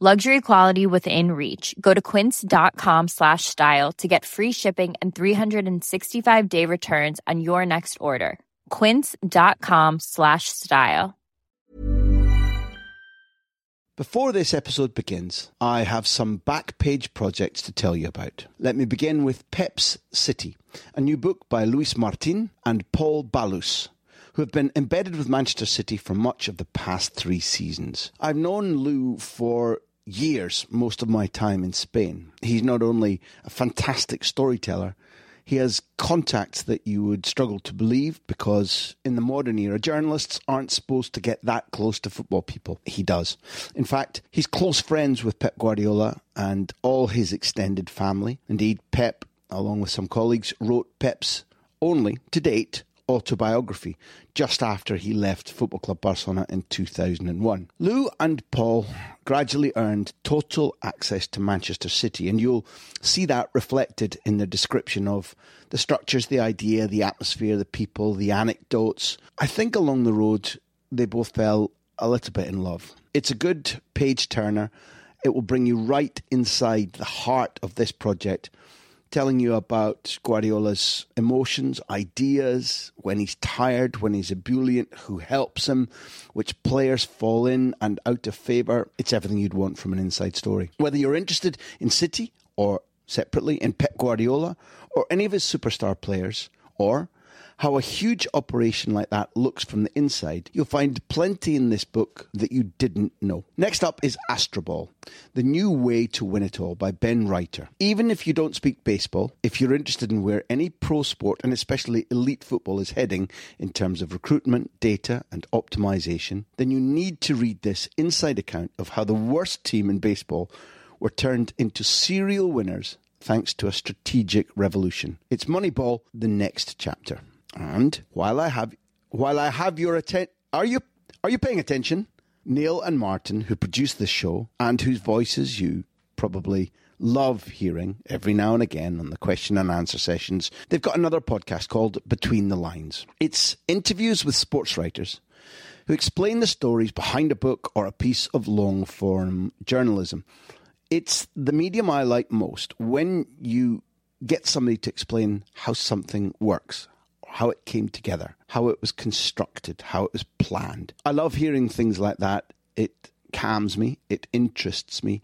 Luxury quality within reach. Go to quince.com slash style to get free shipping and 365 day returns on your next order. Quince.com slash style. Before this episode begins, I have some back page projects to tell you about. Let me begin with Pep's City, a new book by Luis Martin and Paul Ballús who have been embedded with Manchester City for much of the past three seasons. I've known Lou for years, most of my time in Spain. He's not only a fantastic storyteller, he has contacts that you would struggle to believe because in the modern era, journalists aren't supposed to get that close to football people. He does. In fact, he's close friends with Pep Guardiola and all his extended family. Indeed, Pep, along with some colleagues, wrote Pep's only, to date, autobiography just after he left Football Club Barcelona in 2001. Lou and Paul gradually earned total access to Manchester City, and you'll see that reflected in their description of the structures, the idea, the atmosphere, the people, the anecdotes. I think along the road, they both fell a little bit in love. It's a good page turner. It will bring you right inside the heart of this project telling you about Guardiola's emotions, ideas, when he's tired, when he's ebullient, who helps him, which players fall in and out of favour. It's everything you'd want from an inside story. Whether you're interested in City or separately in Pep Guardiola or any of his superstar players, or how a huge operation like that looks from the inside, you'll find plenty in this book that you didn't know. Next up is Astroball, The New Way to Win It All by Ben Reiter. Even if you don't speak baseball, if you're interested in where any pro sport and especially elite football is heading in terms of recruitment, data, and optimization, then you need to read this inside account of how the worst team in baseball were turned into serial winners thanks to a strategic revolution. It's Moneyball, the next chapter. And while I have while I have your attention, are you are you paying attention? Neil and Martin, who produce this show and whose voices you probably love hearing every now and again on the question and answer sessions, they've got another podcast called Between the Lines. It's interviews with sports writers who explain the stories behind a book or a piece of long form journalism. It's the medium I like most when you get somebody to explain how something works, how it came together, how it was constructed, how it was planned. I love hearing things like that. It calms me, it interests me.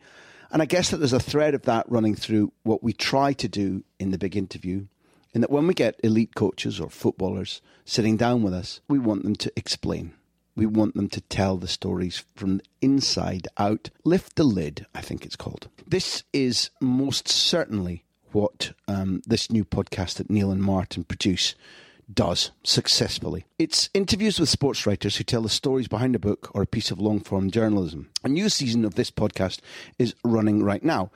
And I guess that there's a thread of that running through what we try to do in the big interview. In that when we get elite coaches or footballers sitting down with us, we want them to explain. We want them to tell the stories from the inside out. Lift the lid, I think it's called. This is most certainly what um, this new podcast that Neil and Martin produce does successfully. It's interviews with sports writers who tell the stories behind a book or a piece of long form journalism. A new season of this podcast is running right now.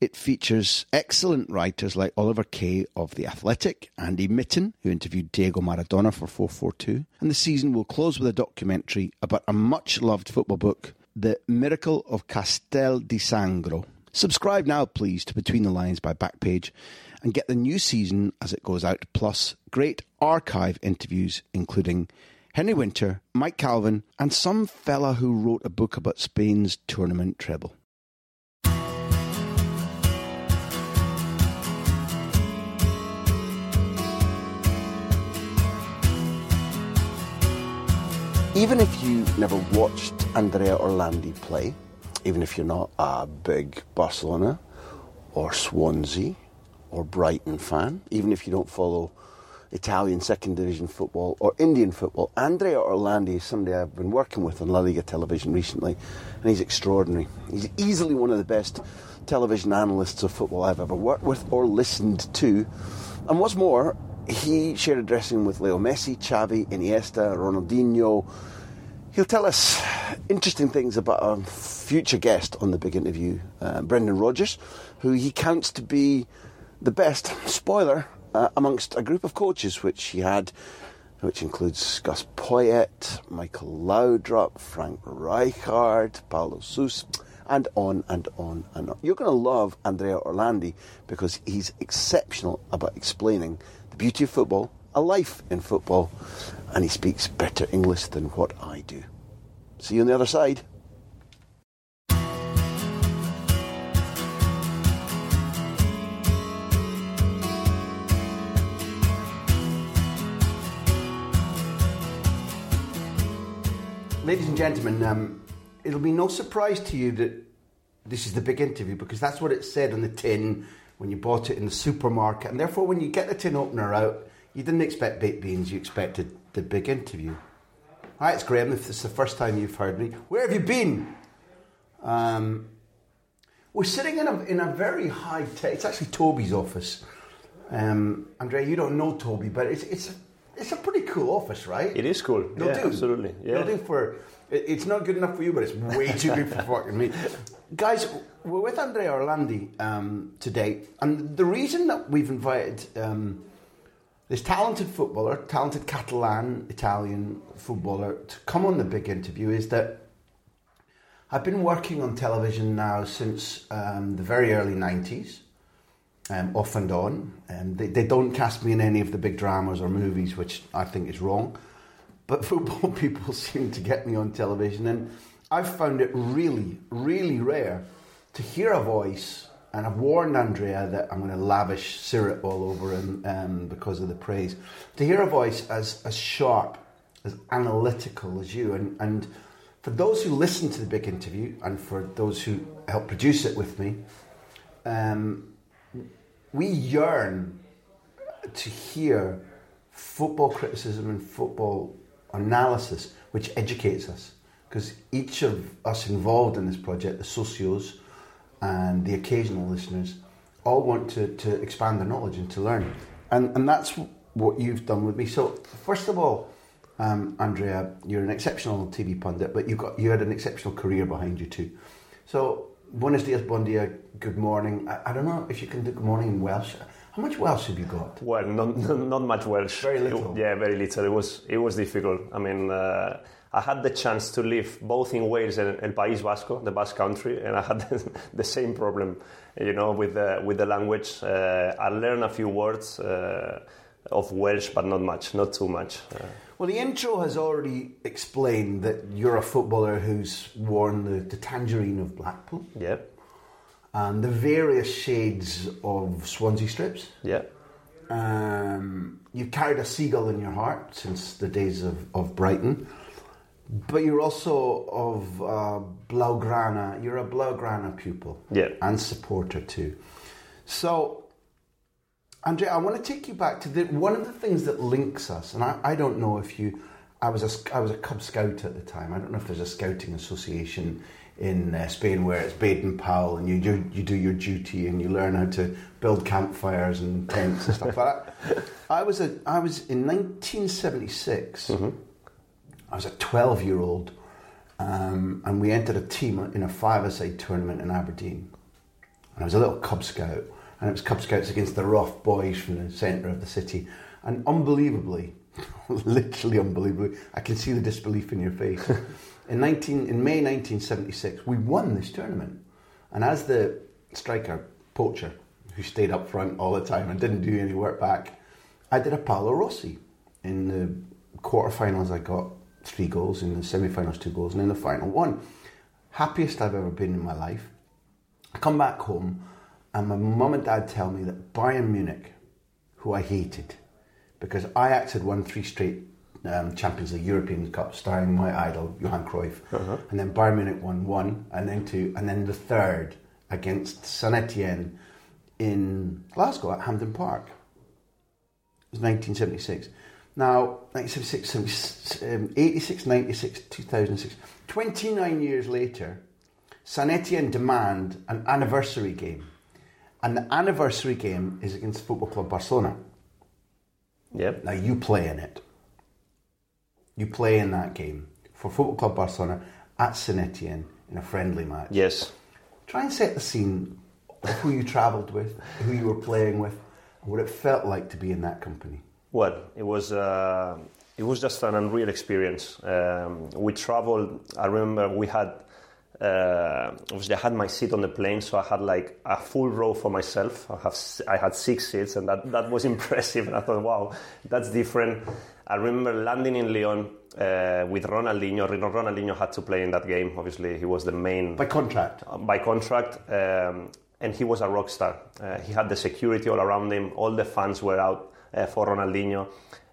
It features excellent writers like Oliver Kay of The Athletic, Andy Mitten, who interviewed Diego Maradona for 442, and the season will close with a documentary about a much loved football book, The Miracle of Castel di Sangro. Subscribe now, please, to Between the Lines by Backpage and get the new season as it goes out, plus great archive interviews, including Henry Winter, Mike Calvin, and some fella who wrote a book about Spain's tournament treble. Even if you never watched Andrea Orlandi play, even if you're not a big Barcelona or Swansea or Brighton fan, even if you don't follow Italian second division football or Indian football. Andrea Orlandi is somebody I've been working with on La Liga television recently, and he's extraordinary. He's easily one of the best television analysts of football I've ever worked with or listened to. And what's more, he shared a dressing with Leo Messi, Xavi, Iniesta, Ronaldinho. He'll tell us interesting things about a future guest on the big interview, uh, Brendan Rodgers, who he counts to be the best, spoiler, uh, amongst a group of coaches which he had, which includes Gus Poyet, Michael Laudrup, Frank Rijkaard, Paulo Sousa, and on and on and on. You're going to love Andrea Orlandi because he's exceptional about explaining the beauty of football, a life in football, and he speaks better English than what I do. See you on the other side. Ladies and gentlemen, um, it'll be no surprise to you that this is the big interview because that's what it said on the tin when you bought it in the supermarket. And therefore, when you get the tin opener out, you didn't expect baked beans, you expected the big interview. Hi, it's Graham. If this is the first time you've heard me, where have you been? Um, we're sitting in a, in a very high tech, it's actually Toby's office. Um, Andrea, you don't know Toby, but it's, it's, it's a pretty cool office, right? It is cool. It'll yeah, do. absolutely. Yeah. It'll do for. It's not good enough for you, but it's way too good for fucking me. Guys, we're with Andrea Orlandi um, today, and the reason that we've invited um, this talented footballer, talented Catalan Italian footballer, to come on the big interview is that I've been working on television now since um, the very early 90s, um, off and on. Um, they, they don't cast me in any of the big dramas or movies, which I think is wrong. But football people seem to get me on television, and I've found it really, really rare to hear a voice. And I've warned Andrea that I'm going to lavish syrup all over him um, because of the praise. To hear a voice as, as sharp, as analytical as you, and, and for those who listen to the big interview, and for those who help produce it with me, um, we yearn to hear football criticism and football analysis which educates us. Because each of us involved in this project the socios and the occasional listeners all want to, to expand their knowledge and to learn. And, and that's what you've done with me. So first of all um, Andrea you're an exceptional TV pundit but you got you had an exceptional career behind you too. So buenos dias bon dia good morning I, I don't know if you can do good morning in Welsh how much Welsh have you got Well, not, not much Welsh. Very little. It- yeah, very little. It was it was difficult. I mean, uh, I had the chance to live both in Wales and El País Vasco, the Basque Country, and I had the same problem, you know, with the with the language. Uh, I learned a few words uh, of Welsh, but not much, not too much. Uh, Well, the intro has already explained that you're a footballer who's worn the, the tangerine of Blackpool yeah, and the various shades of Swansea strips. yeah, Um, you've carried a seagull in your heart since the days of, of Brighton, but you're also of uh, Blaugrana. You're a Blaugrana pupil Yeah. and supporter too. So, Andre, I want to take you back to the, one of the things that links us, and I, I don't know if you. I was a I was a Cub Scout at the time. I don't know if there's a scouting association in uh, Spain where it's Baden Powell and you do you do your duty and you learn how to build campfires and tents and stuff like that. I was a I was in 1976. I was a 12 year old, um, and we entered a team in a five-a-side tournament in Aberdeen. And I was a little Cub Scout, and it was Cub Scouts against the rough boys from the centre of the city. And unbelievably, literally unbelievably, I can see the disbelief in your face. in, 19, in May 1976, we won this tournament. And as the striker, poacher, who stayed up front all the time and didn't do any work back, I did a Paolo Rossi. In the quarterfinals, I got three goals, in the semi-finals, two goals, and in the final, one. Happiest I've ever been in my life. I come back home, and my mum and dad tell me that Bayern Munich, who I hated, because Ajax had won three straight um, Champions League European Cup, starring my idol Johan Cruyff, and then Bayern Munich won one, and then two, and then the third against Saint Etienne in Glasgow at Hampden Park. It was 1976. Now, 1976, um, 86, 96, 2006. 29 years later, Saint Etienne demand an anniversary game. And the anniversary game is against Football Club Barcelona. Yep. Now, you play in it. You play in that game for Football Club Barcelona at Saint Etienne in a friendly match. Yes. Try and set the scene of who you travelled with, who you were playing with, and what it felt like to be in that company. Well, it was uh, it was just an unreal experience. Um, we traveled. I remember we had uh, obviously I had my seat on the plane, so I had like a full row for myself. I have I had six seats, and that that was impressive. And I thought, wow, that's different. I remember landing in Lyon uh, with Ronaldinho. Ronaldinho had to play in that game. Obviously, he was the main By contract. by contract, um, and he was a rock star. Uh, he had the security all around him. All the fans were out uh, for Ronaldinho,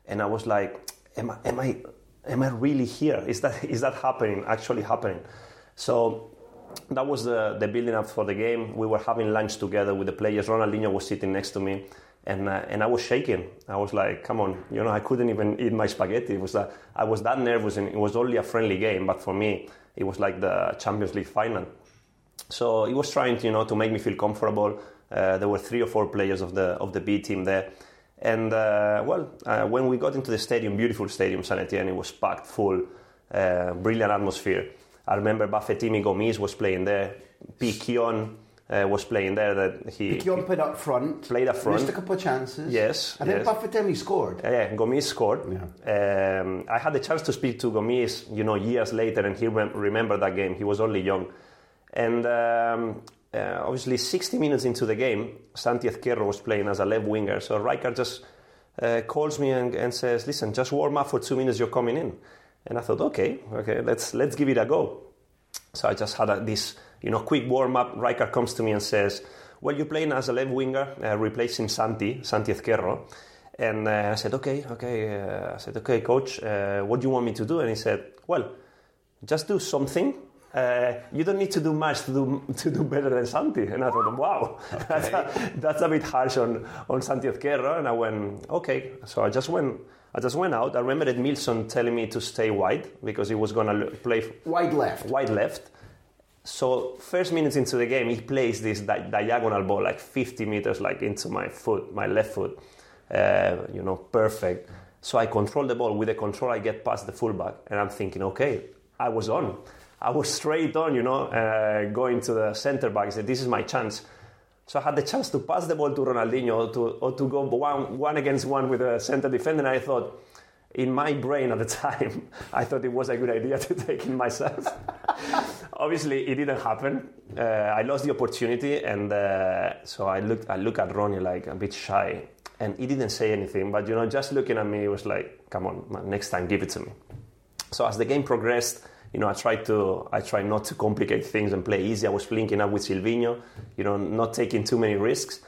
and I was like, "Am I, am I, am I really here? Is that is that happening? Actually happening?" So that was the, the building up for the game. We were having lunch together with the players. Ronaldinho was sitting next to me, and uh, and I was shaking. I was like, "Come on!" You know, I couldn't even eat my spaghetti. It was that I was that nervous, and it was only a friendly game. But for me, it was like the Champions League final. So he was trying to, you know, to make me feel comfortable. Uh, there were three or four players of the of the B team there, and uh, well, uh, when we got into the stadium, beautiful stadium, San Etienne, it was packed full, uh, brilliant atmosphere. I remember Bafétimbi Gomis was playing there, Piquionne uh, was playing there. That he Keon played up front. Played up front. Missed a couple of chances. Yes, I think yes. Bafétimbi scored. Uh, yeah, Gomis scored. Um, I had the chance to speak to Gomis, you know, years later, and he rem- remembered that game. He was only young, and um, uh, obviously, 60 minutes into the game, Santi Ezquerro was playing as a left winger. So Rijkaard just uh, calls me and, and says, "Listen, just warm up for two minutes. You're coming in." And I thought, "Okay, okay, let's let's give it a go." So I just had a, this, you know, quick warm up. Rijkaard comes to me and says, "Well, you're playing as a left winger, uh, replacing Santi, Santi Ezquerro." And uh, I said, "Okay, okay." Uh, I said, "Okay, coach, uh, what do you want me to do?" And he said, "Well, just do something. Uh, you don't need to do much to do to do better than Santi." And I thought, "Wow, that's, a, that's a bit harsh on on Santi Ezquerro." And I went, "Okay." So I just went. I just went out. I remember Edmilson telling me to stay wide because he was going to play Wide left. wide left. So first minutes into the game, he plays this di- diagonal ball like 50 meters like into my foot, my left foot. Uh, you know, perfect. So I control the ball. With the control, I get past the fullback, and I'm thinking, okay, I was on. I was straight on. You know, uh, going to the center back. I said, this is my chance. So I had the chance to pass the ball to Ronaldinho or to, or to go one, one against one with a center defender. And I thought, in my brain at the time, I thought it was a good idea to take it myself. Obviously, it didn't happen. Uh, I lost the opportunity, and uh, so I looked. I looked at Ronnie like a bit shy, and he didn't say anything. But you know, just looking at me, he was like, "Come on, man, next time, give it to me." So as the game progressed, you know, I tried to I tried not to complicate things and play easy. I was linking up with Silvinho, you know, not taking too many risks.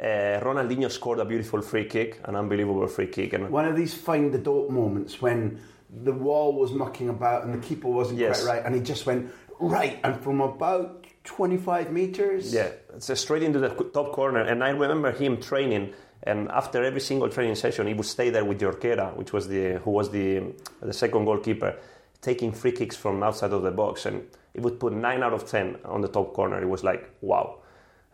Uh, Ronaldinho scored a beautiful free kick, an unbelievable free kick, and One of these find the dope moments when the wall was mucking about and the keeper wasn't Yes. quite right, and he just went right, and from about 25 meters. Yeah, it's straight into the top corner. And I remember him training, and after every single training session, he would stay there with Jorquera, which was the who was the the second goalkeeper, taking free kicks from outside of the box, and it would put nine out of ten on the top corner. It was like wow,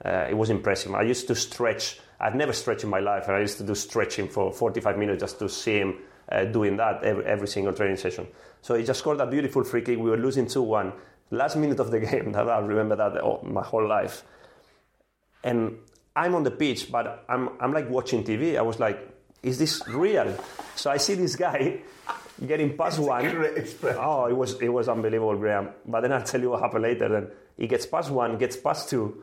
uh, it was impressive. I used to stretch. I've never stretched in my life, and I used to do stretching for 45 minutes just to see him uh, doing that every, every single training session. So he just scored a beautiful free kick. We were losing 2 1. Last minute of the game, that I remember that oh, my whole life. And I'm on the pitch, but I'm, I'm like watching TV. I was like, is this real? So I see this guy getting past one. great expression. Oh, it was, it was unbelievable, Graham. But then I'll tell you what happened later. Then he gets past one, gets past two.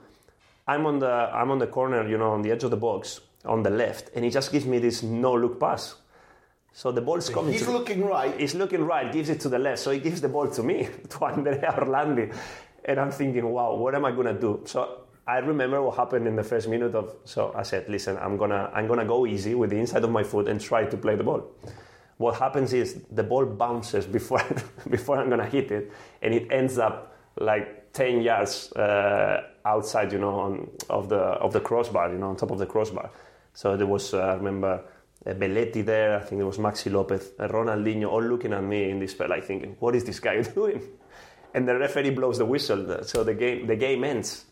I'm on the I'm on the corner, you know, on the edge of the box on the left, and he just gives me this no look pass. So the ball's coming. He's to looking right. He's looking right, gives it to the left, so he gives the ball to me, to Andrea Orlandi, and I'm thinking, wow, what am I gonna do? So I remember what happened in the first minute of. So I said, listen, I'm gonna I'm gonna go easy with the inside of my foot and try to play the ball. What happens is the ball bounces before before I'm gonna hit it, and it ends up like ten yards uh, outside, you know, on, of the of the crossbar, you know, on top of the crossbar. So there was, uh, I remember, uh, Belletti there. I think there was Maxi Lopez, uh, Ronaldinho, all looking at me in this like thinking, "What is this guy doing?" And the referee blows the whistle, so the game the game ends.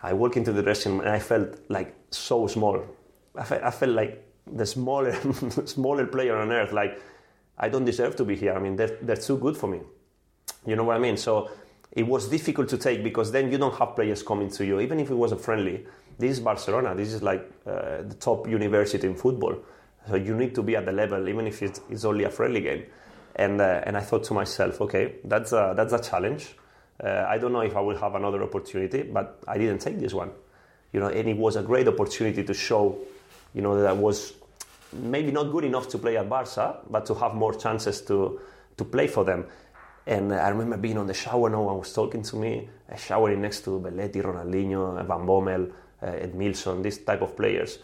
I walk into the dressing room and I felt like so small. I felt, I felt like the smaller smaller player on earth. Like I don't deserve to be here. I mean, they're, they're too good for me. You know what I mean? So it was difficult to take because then you don't have players coming to you, even if it was a friendly. This is Barcelona. This is like uh, the top university in football. So you need to be at the level, even if it's, it's only a friendly game. And uh, and I thought to myself, okay, that's a, that's a challenge. Uh, I don't know if I will have another opportunity, but I didn't take this one. You know, and it was a great opportunity to show, you know, that I was maybe not good enough to play at Barca, but to have more chances to to play for them. And I remember being on the shower, no one was talking to me, showering next to Belletti, Ronaldinho, Van Bommel, uh, Edmilson, this type of players.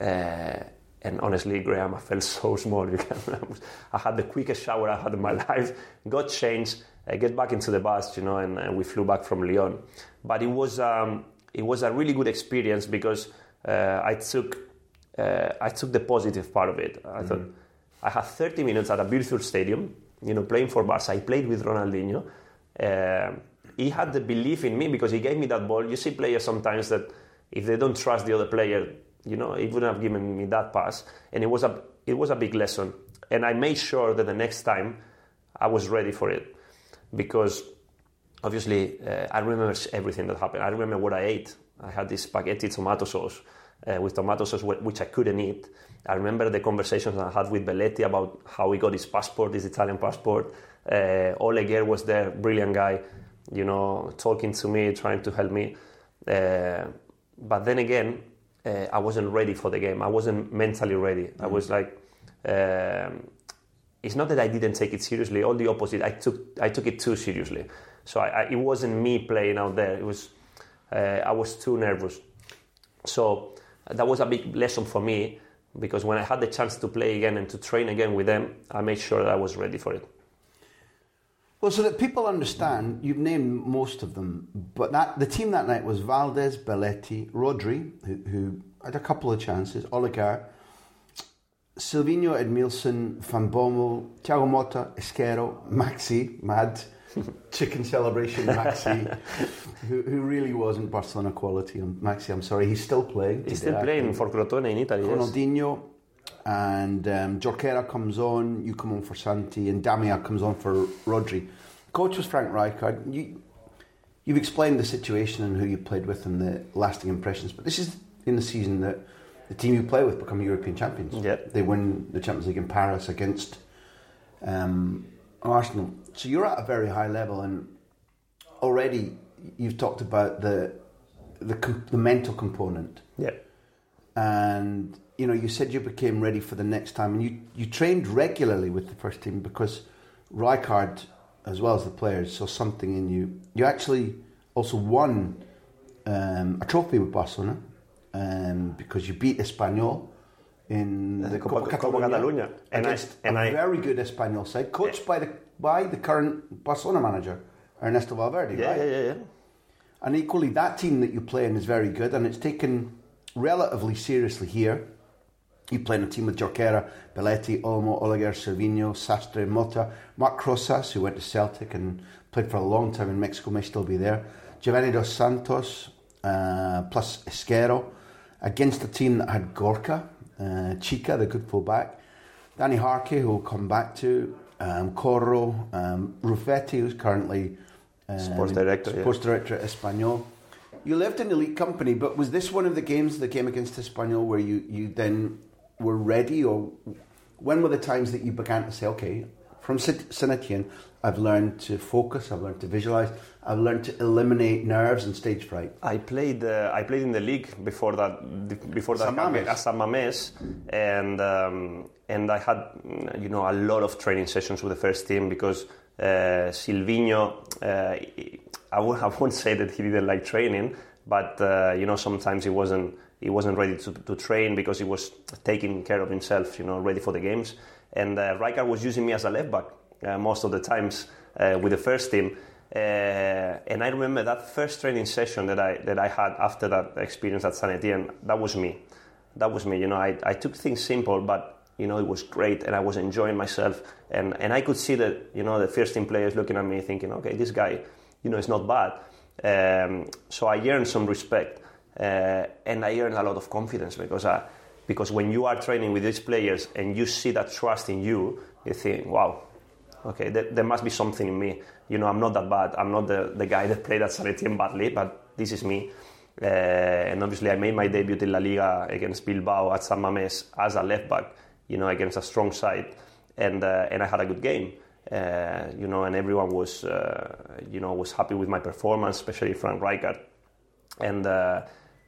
Uh, and honestly, Graham, I felt so small. I had the quickest shower I had in my life, got changed, uh, get back into the bus, you know, and, and, we flew back from Lyon. But it was, um, it was a really good experience because uh, I took, uh, I took the positive part of it. I mm-hmm. thought I had 30 minutes at a beautiful stadium you know, playing for Barca. I played with Ronaldinho. Uh, he had the belief in me because he gave me that ball. You see players sometimes that if they don't trust the other player, you know, he wouldn't have given me that pass. And it was a it was a big lesson. And I made sure that the next time I was ready for it because obviously uh, I remember everything that happened. I remember what I ate. I had this spaghetti tomato sauce uh, with tomato sauce, which I couldn't eat. I remember the conversations I had with Belletti about how he got his passport, his Italian passport. Uh, was there, brilliant guy, you know, talking to me, trying to help me. Uh, but then again, uh, I wasn't ready for the game. I wasn't mentally ready. Mm-hmm. I was like, um, it's not that I didn't take it seriously. All the opposite. I took I took it too seriously. So I, I, it wasn't me playing out there. It was uh, I was too nervous. So that was a big lesson for me because when I had the chance to play again and to train again with them, I made sure that I was ready for it. Well, so that people understand, you've named most of them, but that the team that night was Valdés, Belletti, Rodri, who, who had a couple of chances, Oleguer, Silvinho, Edmilson, Van Bommel, Thiago Motta, Ezquerro, Maxi, Mad, chicken celebration Maxi, who, who really wasn't Barcelona quality. Maxi, I'm sorry, he's still playing. He's still playing for Crotone in Italy. Ronaldinho yes. and um, Jorquera comes on, you come on for Santi, and Damia comes on for Rodri. Coach was Frank Rijkaard. You, you've explained the situation and who you played with and the lasting impressions, but this is in the season that the team you play with become European champions. Yep. They win the Champions League in Paris against um, Arsenal. So you're at a very high level, and already you've talked about the the, the mental component. Yeah. And you know, you said you became ready for the next time, and you you trained regularly with the first team because Rijkaard, as well as the players, saw something in you. You actually also won um, a trophy with Barcelona um, because you beat Espanyol in the Copa, Copa Catalunya, Catalunya. And, I, and a I, very good Espanyol side, coached yeah. by the by the current Barcelona manager Ernesto Valverde. Yeah, right? yeah, yeah, yeah. And equally, that team that you play in is very good, and it's taken relatively seriously here. You play in a team with Jorquera, Belletti, Olmo, Oleguer, Silvinho, Sastre, Motta, Marc Crosas, who went to Celtic and played for a long time in Mexico, may still be there. Giovanni dos Santos, uh, plus Ezquerro, against a team that had Gorka, uh, Chica, the good fullback, Dani Jarque, who we'll come back to, um, Corro, um, Rufete, who's currently um, sports director, sports yeah. director at Espanyol. You lived in elite company, but was this one of the games, the game against Espanyol, where you, you then were ready, or when were the times that you began to say, okay, from Saint Etienne, I've learned to focus, I've learned to visualize, I've learned to eliminate nerves and stage fright. I played uh, I played in the league before that before that at San Mamés, and um, and I had you know a lot of training sessions with the first team because uh, Silvinho uh, I w- I won't say that he didn't like training, but uh, you know sometimes he wasn't he wasn't ready to, to train because he was taking care of himself, you know, ready for the games. And uh, Rijkaard was using me as a left back uh, most of the times uh, with the first team. Uh, and I remember that first training session that I that I had after that experience at Saint Etienne. That was me. That was me. You know, I, I took things simple, but you know it was great, and I was enjoying myself. And and I could see that you know the first team players looking at me, thinking, okay, this guy, you know, is not bad. Um, so I earned some respect, uh, and I earned a lot of confidence because I, because when you are training with these players and you see that trust in you, you think, wow, okay, there, there, must be something in me. You know, I'm not that bad. I'm not the, the guy that played at Saint badly, but this is me. Uh, and obviously, I made my debut in La Liga against Bilbao at San Mamés as a left back, you know, against a strong side. And, uh, and I had a good game. Uh, you know, and everyone was, uh, you know, was happy with my performance, especially Frank Rijkaard. And uh,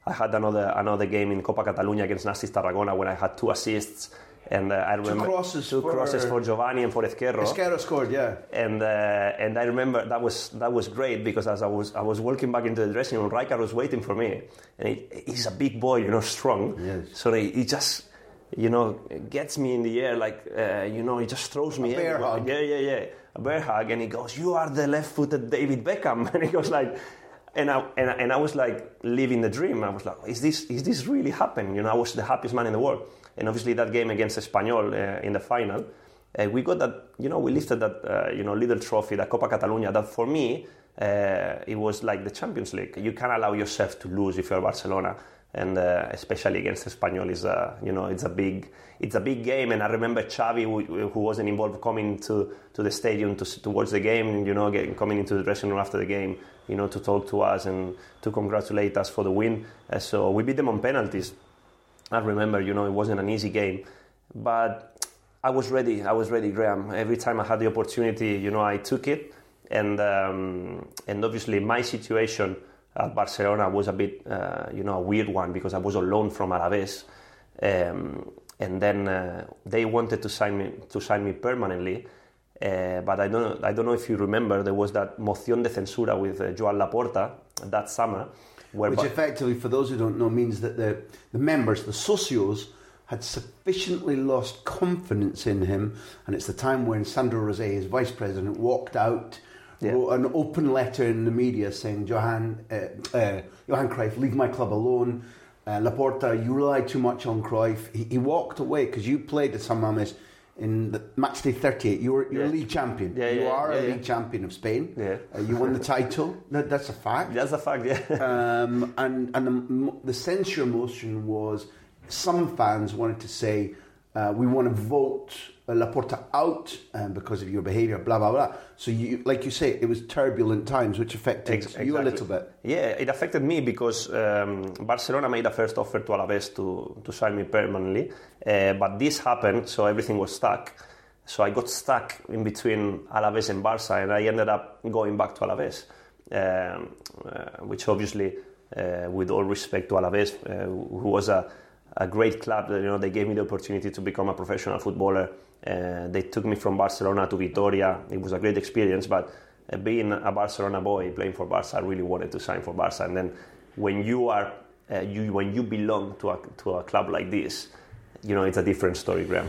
I had another another game in Copa Catalunya against Nastic Tarragona when I had two assists and uh, I remember two crosses, two for, crosses for Giovanni and for Ezquerro. Ezquerro scored, yeah. And uh, and I remember that was that was great because as I was I was walking back into the dressing room, Rijkaard was waiting for me, and he, he's a big boy, you know, strong. Yes. So he, he just you know gets me in the air like uh, you know he just throws me. A bear everywhere. hug. Yeah, yeah, yeah. A bear hug, and he goes, "You are the left-footed David Beckham," and he goes like. And I, and, I, and I was like living the dream. I was like, is this, is this really happening? You know, I was the happiest man in the world and obviously that game against Espanyol uh, in the final, uh, we got that, you know, we lifted that, uh, you know, little trophy, the Copa Catalunya, that for me, uh, it was like the Champions League. You can't allow yourself to lose if you're Barcelona, and uh, especially against Espanyol is, a, you know, it's a big, it's a big game. And I remember Xavi, who, who wasn't involved, coming to, to the stadium to, to watch the game, you know, getting, coming into the dressing room after the game, you know, to talk to us and to congratulate us for the win. Uh, so we beat them on penalties. I remember, you know, it wasn't an easy game, but I was ready. I was ready, Graham. Every time I had the opportunity, you know, I took it, and um, and obviously my situation at Barcelona was a bit, uh, you know, a weird one because I was on loan from Alaves, um, and then uh, they wanted to sign me to sign me permanently. Uh, but I don't, I don't know if you remember, there was that moción de censura with uh, Joan Laporta that summer, which effectively, for those who don't know, means that the, the members, the socios, had sufficiently lost confidence in him. And it's the time when Sandro Rosell, his vice president, walked out, yeah. wrote an open letter in the media saying, Johan, uh, uh, Johan Cruyff, leave my club alone. Uh, Laporta, you rely too much on Cruyff. He, he walked away because you played at San Mamés in the match day 38 you were you're yeah. a league champion yeah, you yeah, are a league champion of Spain yeah. Uh, you won the title that, that's a fact that's a fact yeah um, and and the, the, censure motion was some fans wanted to say uh, we want to vote Laporta out um, because of your behaviour, blah blah blah. So you, like you say, it was turbulent times, which affected Ex- exactly. you a little bit. Yeah, it affected me because um, Barcelona made a first offer to Alaves to to sign me permanently, uh, but this happened, so everything was stuck. So I got stuck in between Alaves and Barca, and I ended up going back to Alaves, um, uh, which obviously, uh, with all respect to Alaves, uh, who was a a great club. that You know, they gave me the opportunity to become a professional footballer. Uh, they took me from Barcelona to Vitoria. It was a great experience, but uh, being a Barcelona boy playing for Barca, I really wanted to sign for Barca. And then when you are uh, you when you belong to a to a club like this, you know, it's a different story, Graham.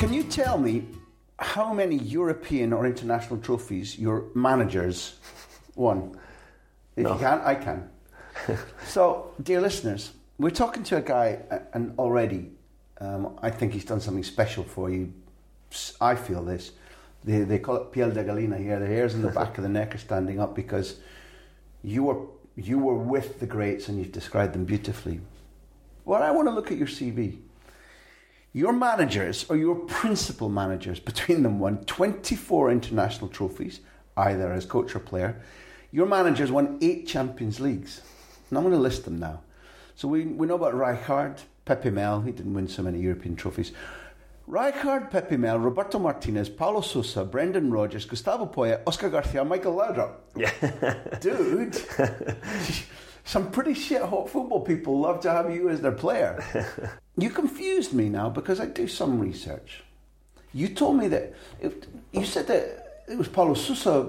Can you tell me how many European or international trophies your managers won? If No. you can, I can. so, dear listeners, we're talking to a guy, and already um, I think he's done something special for you. I feel this. They, they call it piel de gallina here. The hairs in the back of the neck are standing up because you were you were with the greats and you've described them beautifully. Well, I want to look at your CV. Your managers or your principal managers between them won 24 international trophies, either as coach or player. Your managers won eight Champions Leagues. And I'm going to list them now. So we, we know about Rijkaard, Pepe Mel, he didn't win so many European trophies. Rijkaard, Pepe Mel, Roberto Martinez, Paulo Sousa, Brendan Rodgers, Gustavo Poyet, Oscar Garcia, Michael Laudrup. Yeah. Dude, some pretty shit hot football people love to have you as their player. You confused me now because I do some research. You told me that it, you said that it was Paulo Sousa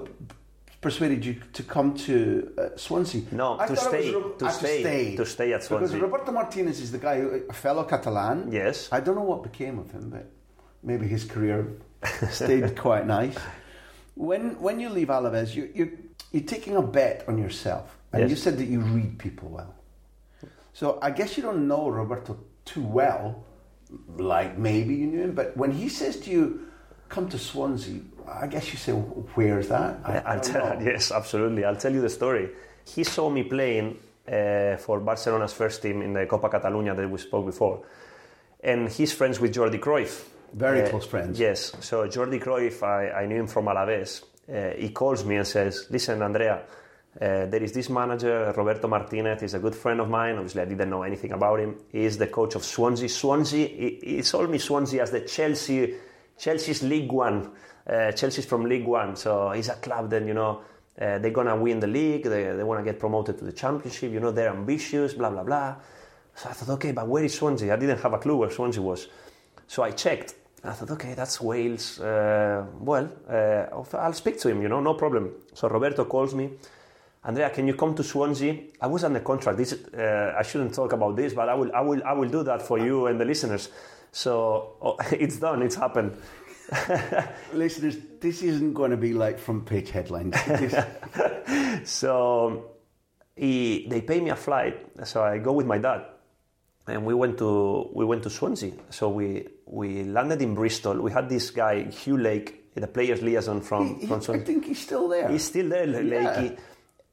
persuaded you to come to uh, Swansea. No, I to stay- Ro- to ah, stay- to stay at Swansea. Because Roberto Martinez is the guy, who, a fellow Catalan. Yes. I don't know what became of him, but maybe his career stayed quite nice. When when you leave Alaves, you, you you're taking a bet on yourself, and Yes. you said that you read people well. So I guess you don't know Roberto too well, like maybe you knew him. But when he says to you, "Come to Swansea," I guess you say, "Where's that?" I, I'll I don't tell, know. yes, absolutely. I'll tell you the story. He saw me playing uh, for Barcelona's first team in the Copa Catalunya that we spoke before, and he's friends with Jordi Cruyff. Very Uh, close friends. Yes. So Jordi Cruyff, I, I knew him from Alaves. Uh, he calls me and says, "Listen, Andrea, uh, there is this manager, Roberto Martinez. He's a good friend of mine. Obviously, I didn't know anything about him. He is the coach of Swansea. Swansea. He, he told me Swansea as the Chelsea, Chelsea's League One. Uh, Chelsea's from League One, so he's a club that you know." Uh, they're gonna win the league. They, they want to get promoted to the championship. You know they're ambitious. Blah blah blah. So I thought, okay, but where is Swansea? I didn't have a clue where Swansea was. So I checked. I thought, okay, that's Wales. Uh, well, uh, I'll speak to him, you know, no problem. So Roberto calls me. Andrea, can you come to Swansea? I was under contract. This, uh, I shouldn't talk about this, but I will, I will, I will do that for you and the listeners. So oh, it's done. It's happened. Listeners, this isn't going to be like front page headlines. So he, they pay me a flight. So I go with my dad, and we went to we went to Swansea. So we we landed in Bristol. We had this guy Hugh Lake, the players liaison from he- from I think he's still there. He's still there, L- Yeah.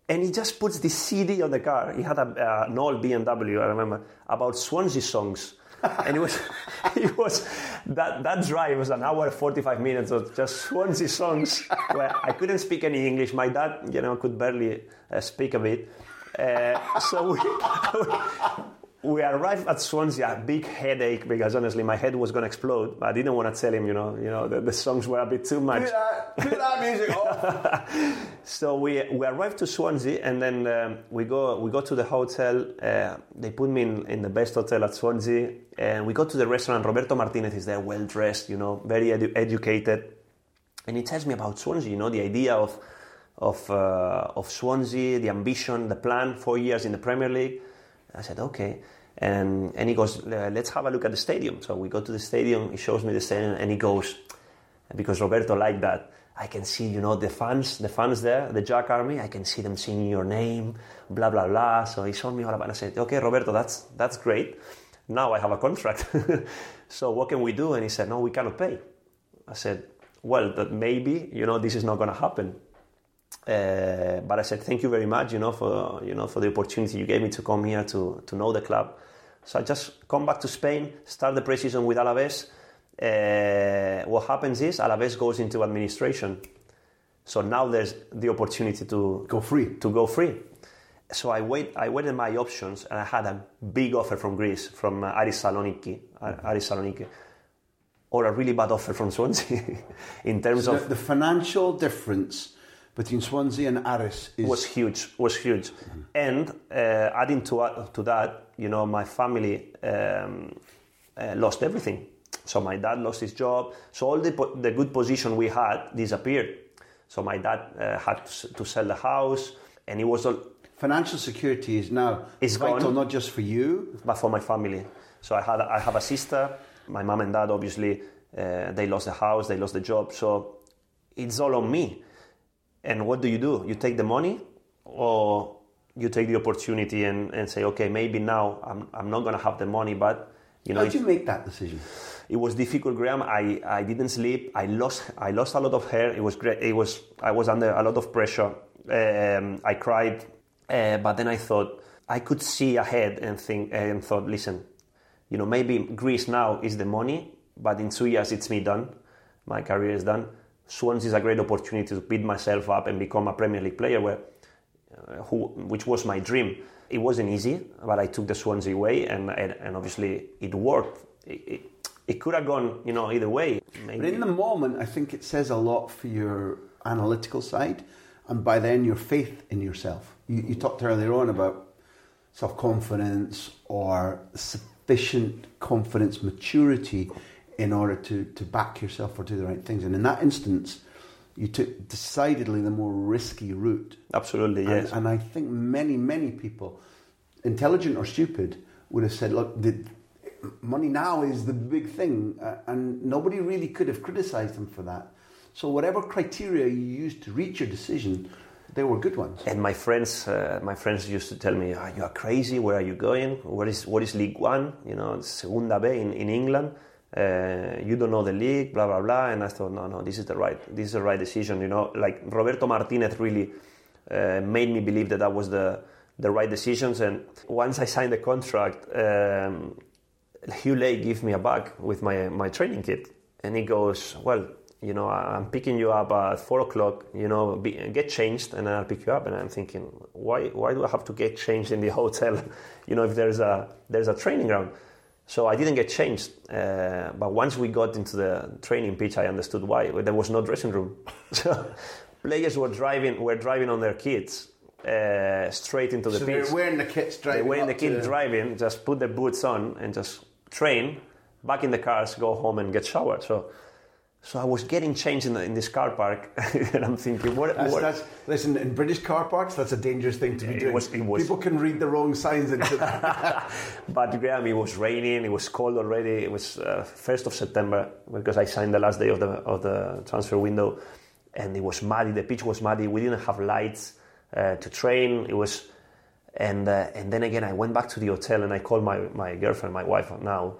And he just puts this CD on the car. He had a, uh, an old BMW, I remember, about Swansea songs. and it was, it was that, that drive was an hour, 45 minutes of just Swansea songs where I couldn't speak any English. My dad, you know, could barely uh, speak a bit. Uh, so we, we arrived at Swansea, a big headache because honestly my head was going to explode. I didn't want to tell him, you know, you know, the, the songs were a bit too much. Put that, put that music off. So we, we arrived to Swansea and then um, we go we go to the hotel. Uh, they put me in, in the best hotel at Swansea and we go to the restaurant. Roberto Martinez is there, well dressed, you know, very edu- educated, and he tells me about Swansea. You know, the idea of of uh, of Swansea, the ambition, the plan. Four years in the Premier League. I said okay. And, and he goes, "Uh, let's have a look at the stadium. So we go to the stadium. He shows me the stadium, and he goes, because Roberto liked that. I can see, you know, the fans, the fans there, the Jack Army. I can see them singing your name, blah blah blah. So he showed me all about. it. I said, okay, Roberto, that's that's great. Now I have a contract. so what can we do? And he said, no, we cannot pay. I said, well, that maybe, you know, this is not going to happen. Uh, but I said, thank you very much, you know, for you know for the opportunity you gave me to come here to to know the club. So I just come back to Spain, start the preseason with Alaves. Uh, what happens is Alaves goes into administration. So now there's the opportunity to Go free. to go free. So I wait. I waited my options, and I had a big offer from Greece, from uh, Aris Saloniki. Aris Saloniki. or a really bad offer from Swansea in terms So of the, the financial difference between Swansea and Aris is was huge was huge and uh, adding to uh, to that you know my family um, uh, lost everything so my dad lost his job so all the, po- the good position we had disappeared so my dad uh, had to, s- to sell the house and it was all financial security is now It's vital gone. not just for you. but for my family. So I had I have a sister. My mom and dad obviously uh, they lost the house, they lost the job. So it's all on me. And what do you do? You take the money, or you take the opportunity and, and say, okay, maybe now I'm I'm not gonna have the money, but you know How did you make that decision? it was difficult, Graham. I, I didn't sleep. I lost I lost a lot of hair. It was great. It was I was under a lot of pressure. Um, I cried, uh, but then I thought I could see ahead and think and thought, listen, you know, maybe Greece now is the money, but in two years it's me done. My career is done. Swans is a great opportunity to beat myself up and become a Premier League player, where, uh, who, which was my dream. It wasn't easy, but I took the Swansea way, and and, and obviously it worked. It, it, it could have gone, you know, either way. Maybe. But in the moment, I think it says a lot for your analytical side, and by then your faith in yourself. You, you talked earlier on about self confidence or sufficient confidence, maturity in order to, to back yourself or do the right things. And in that instance, you took decidedly the more risky route. Absolutely, And, yes. and I think many, many people, intelligent or stupid, would have said, look, the, money now is the big thing. Uh, and nobody really could have criticized them for that. So, whatever criteria you used to reach your decision, they were good ones. And my friends, uh, my friends used to tell me, oh, "You are crazy. Where are you going? What is what is League One? You know, it's Segunda B in, in England. Uh, you don't know the league, blah blah blah." And I thought, "No, no, this is the right, this is the right decision." You know, like Roberto Martinez really uh, made me believe that that was the the right decisions. And once I signed the contract, um, Hugh Lay gave me a bag with my my training kit, and he goes, "Well." You know, I'm picking you up at four o'clock. You know, be, get changed, and then I'll pick you up. And I'm thinking, why? Why do I have to get changed in the hotel? You know, if there's a there's a training ground. So I didn't get changed. Uh, but once we got into the training pitch, I understood why. There was no dressing room. So players were driving were driving on their kids uh, straight into the So pitch. they're wearing the kits, driving. They're wearing the kit driving, just put their boots on and just train, back in the cars, go home and get showered. So, so I was getting changed in, the, in this car park, and I'm thinking, what? That's, what that's, listen, in British car parks, that's a dangerous thing to be It doing. was- it was- People can read the wrong signs into that. but Graham, it was raining. It was cold already. It was uh, first of September because I signed the last day of the of the transfer window, and it was muddy. The pitch was muddy. We didn't have lights uh, to train. It was, and uh, and then again, I went back to the hotel and I called my my girlfriend, my wife now,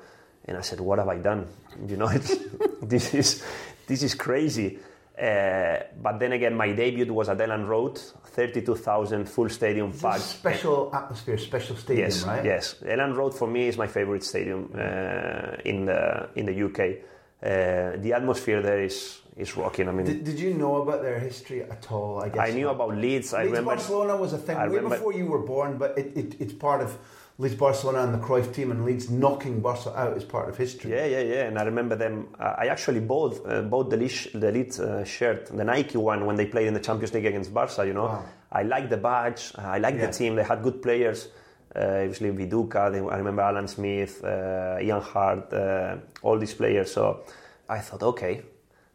and I said, "What have I done? You know, it's, this is this is crazy." Uh, but then again, my debut was at Elland Road, thirty-two thousand full stadium packed. special atmosphere, special stadium, Yes, right? yes. Elland Road for me is my favorite stadium uh, in the in the UK. Uh, the atmosphere there is is rocking. I mean, Did, did you know about their history at all? I guess I knew not. about Leeds. I Leeds remember Barcelona was a thing I way remember- before you were born, but it, it, it's part of Leeds Barcelona and the Cruyff team, and Leeds knocking Barca out is part of history. Yeah, yeah, yeah. And I remember them. I actually bought uh, bought the Leeds, the Leeds uh, shirt, the Nike one, when they played in the Champions League against Barca. You know, Wow. I like the badge. I like Yeah. the team. They had good players. Uh, obviously, Viduka. They, I remember Alan Smith, uh, Ian Harte, uh, all these players. So I thought, okay,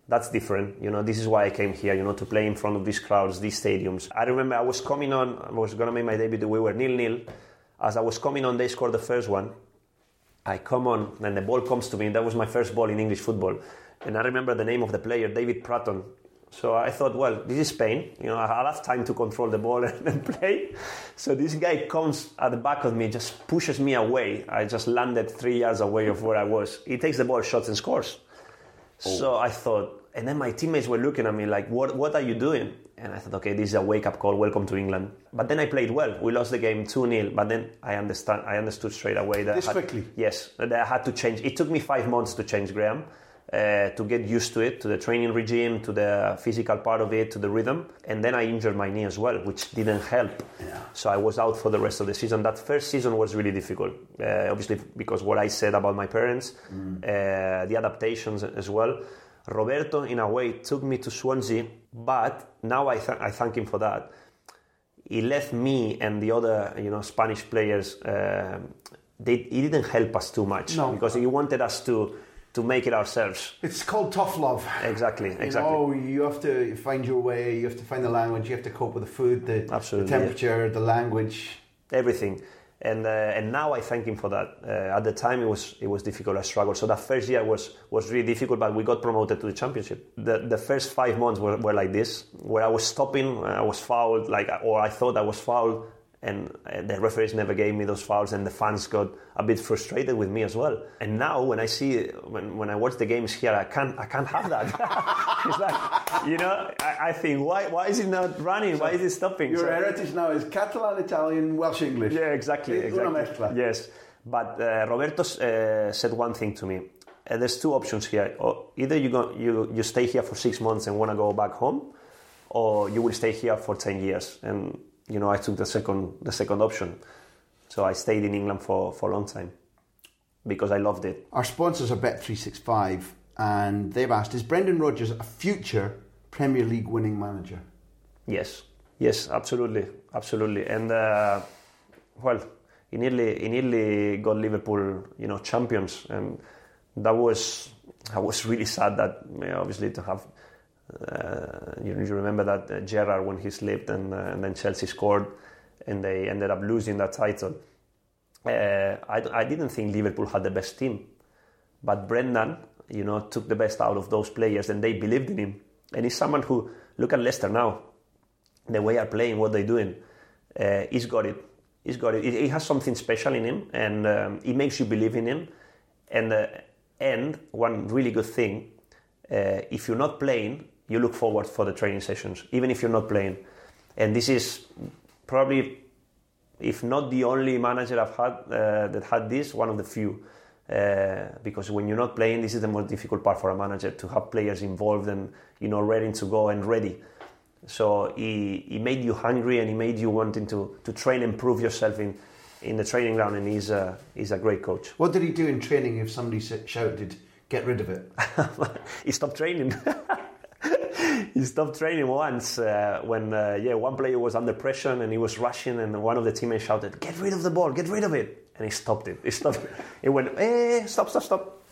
that's different. You know, this is why I came here. You know, to play in front of these crowds, these stadiums. I remember I was coming on. I was gonna make my debut. We were nil nil. As I was coming on, they scored the first one. I come on and the ball comes to me. That was my first ball in English football. And I remember the name of the player, David Prutton. So I thought, well, this is Spain. You know, I'll have time to control the ball and, play. So this guy comes at the back of me, just pushes me away. I just landed three yards away of where I was. He takes the ball, shots, and scores. So oh. I thought, and then my teammates were looking at me like, what, what are you doing? And I thought, okay, this is a wake up call. Welcome to England. But then I played well. We lost the game 2 0. But then I understand. I understood straight away that This I had- quickly? Yes, that I had to change. It took me five months to change, Graham. uh, to get used to it, to the training regime, to the physical part of it, to the rhythm. And then I injured my knee as well, which didn't help. Yeah. So I was out for the rest of the season. That first season was really difficult, uh, obviously because what I said about my parents, uh, the adaptations as well. Roberto, in a way, took me to Swansea, but now I, th- I thank him for that. He left me and the other, you know, Spanish players. Uh, they, he didn't help us too much No. because he wanted us to to make it ourselves. It's called tough love. Exactly, exactly. You know, you have to find your way. You have to find the language. You have to cope with the food, the, the temperature, the language. everything. And uh, and now I thank him for that. Uh, at the time, it was it was difficult. I struggled. So that first year was was really difficult. But we got promoted to the championship. The the first five months were, were like this, where I was stopping, I was fouled, like or I thought I was fouled, and uh, the referees never gave me those fouls, and the fans got a bit frustrated with me as well. And now when I see when, when I watch the games here, I can't I can't have that. it's like you know I, I think why why is it not running? Why is it stopping? Your So- heritage now is Catalan, Italian, Welsh, English. yeah, exactly. Exactly. Yes, but uh, Roberto uh, said one thing to me. Uh, there's two options here. Either you go, you you stay here for six months and want to go back home, or you will stay here for ten years. And you know, I took the second the second option. So I stayed in England for, for a long time because I loved it. Our sponsors are Bet365, and they've asked, is Brendan Rodgers a future Premier League winning manager? Yes, yes, absolutely, absolutely. And uh, well, he nearly he nearly got Liverpool, you know, champions, and that was I was really sad that you know, obviously to have. Uh, you, you remember that uh, Gerrard when he slipped and, uh, and then Chelsea scored and they ended up losing that title. I, I didn't think Liverpool had the best team, but Brendan, you know, took the best out of those players and they believed in him. And he's someone who look at Leicester now, the way they're playing, what they're doing. Uh, he's got it. He's got it. He, he has something special in him, and um, it makes you believe in him. And uh, and one really good thing, uh, if you're not playing, you look forward for the training sessions, even if you're not playing. And this is probably, if not the only manager I've had uh, that had this, one of the few. Uh, because when you're not playing, this is the most difficult part for a manager to have players involved and you know ready to go and ready. So he, he made you hungry and he made you wanting to, to train and prove yourself in, in the training ground. And he's a, he's a great coach. What did he do in training if somebody shouted, get rid of it? he stopped training. he stopped training once uh, when uh, yeah one player was under pressure and he was rushing and one of the teammates shouted, "Get rid of the ball! Get rid of it!" And he stopped it. He stopped. It went, "Eh, stop, stop, stop!"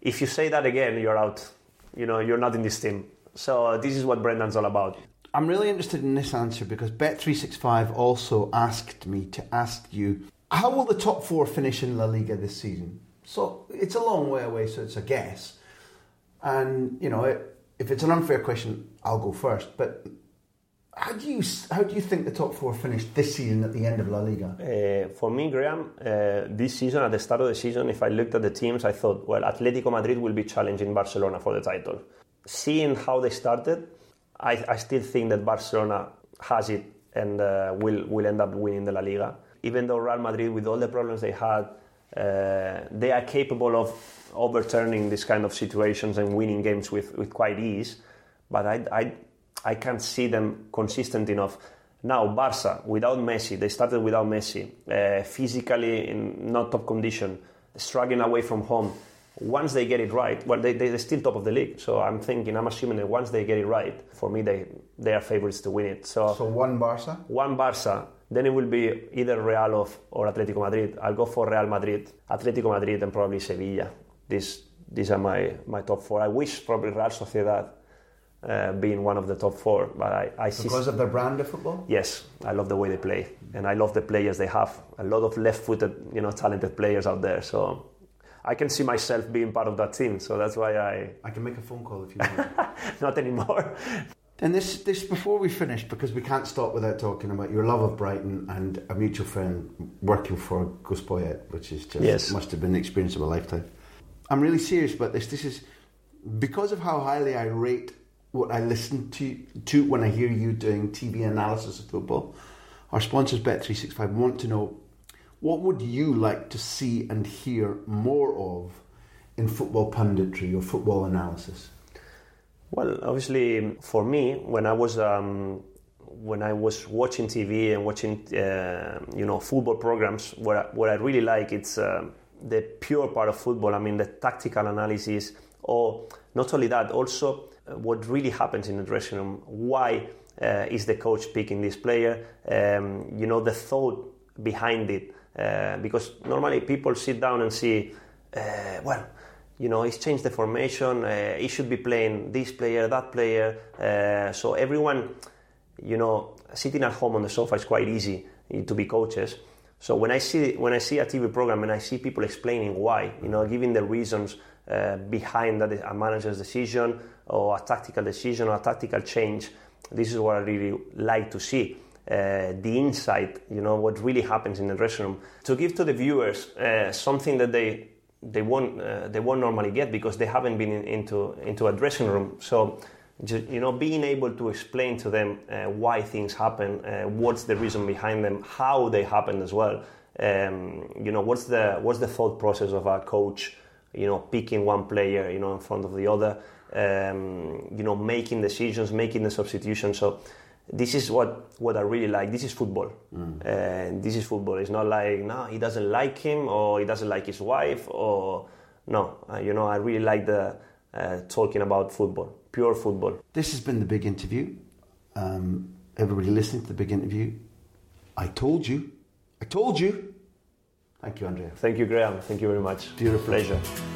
If you say that again, you're out. You know, you're not in this team. So this is what Brendan's all about. I'm really interested in this answer because Bet365 also asked me to ask you how will the top four finish in La Liga this season? So it's a long way away, so it's a guess. And, you know, it, if it's an unfair question, I'll go first. But how do you how do you think the top four finished this season at the end of La Liga? Uh, for me, Graham, uh, this season, at the start of the season, if I looked at the teams, I thought, well, Atletico Madrid will be challenging Barcelona for the title. Seeing how they started, I, I still think that Barcelona has it and uh, will, will end up winning the La Liga. Even though Real Madrid, with all the problems they had, they are capable of overturning this kind of situations and winning games with, with quite ease. But I, I, I can't see them consistent enough. Now, Barca, without Messi, they started without Messi, uh, physically in not top condition, struggling away from home. Once they get it right, well, they, they're still top of the league. So I'm thinking, I'm assuming that once they get it right, for me, they, they are favourites to win it. So, So one Barca. one Barca, then it will be either Real of, or Atletico Madrid. I'll go for Real Madrid, Atletico Madrid, and probably Sevilla. These, these are my, my top four. I wish probably Real Sociedad uh, being one of the top four, but I, I see. Because of their brand of football? Yes, I love the way they play, and I love the players they have. A lot of left-footed, you know, talented players out there. So I can see myself being part of that team. So that's why I I can make a phone call if you want. not anymore. And this, this before we finish, because we can't stop without talking about your love of Brighton and a mutual friend working for Gus which is just Yes. must have been the experience of a lifetime. I'm really serious about this. This is because of how highly I rate what I listen to to when I hear you doing TV analysis of football. Our sponsors Bet365 want to know what would you like to see and hear more of in football punditry or football analysis? Well, obviously, for me, when I was um, when I was watching TV and watching uh, you know football programs, what I, what I really like it's uh, the pure part of football. I mean, the tactical analysis, or not only that, also uh, what really happens in the dressing room. Why uh, is the coach picking this player? Um, you know, the thought behind it. Uh, because normally people sit down and see, uh, well, you know, he's changed the formation. Uh, he should be playing this player, that player. Uh, so everyone, you know, sitting at home on the sofa is quite easy to be coaches. So when I see when I see a TV program and I see people explaining why, you know, giving the reasons uh, behind that a manager's decision or a tactical decision or a tactical change, this is what I really like to see. Uh, the insight, you know, what really happens in the dressing room, to give to the viewers uh, something that they they won't uh, they won't normally get because they haven't been in, into into a dressing room. So just, you know, being able to explain to them uh, why things happen, uh, what's the reason behind them, how they happen as well. Um, you know, what's the what's the thought process of a coach? You know, picking one player, you know, in front of the other. Um, you know, making decisions, making the substitution. So this is what, what I really like. This is football. Mm. And this is football. It's not like, no, he doesn't like him or he doesn't like his wife or, no. Uh, you know, I really like the uh, talking about football, pure football. This has been the big interview. Um, everybody listening to the big interview, I told you. I told you. Thank you, Andrea. Thank you, Graham. Thank you very much. Beautiful. Pleasure.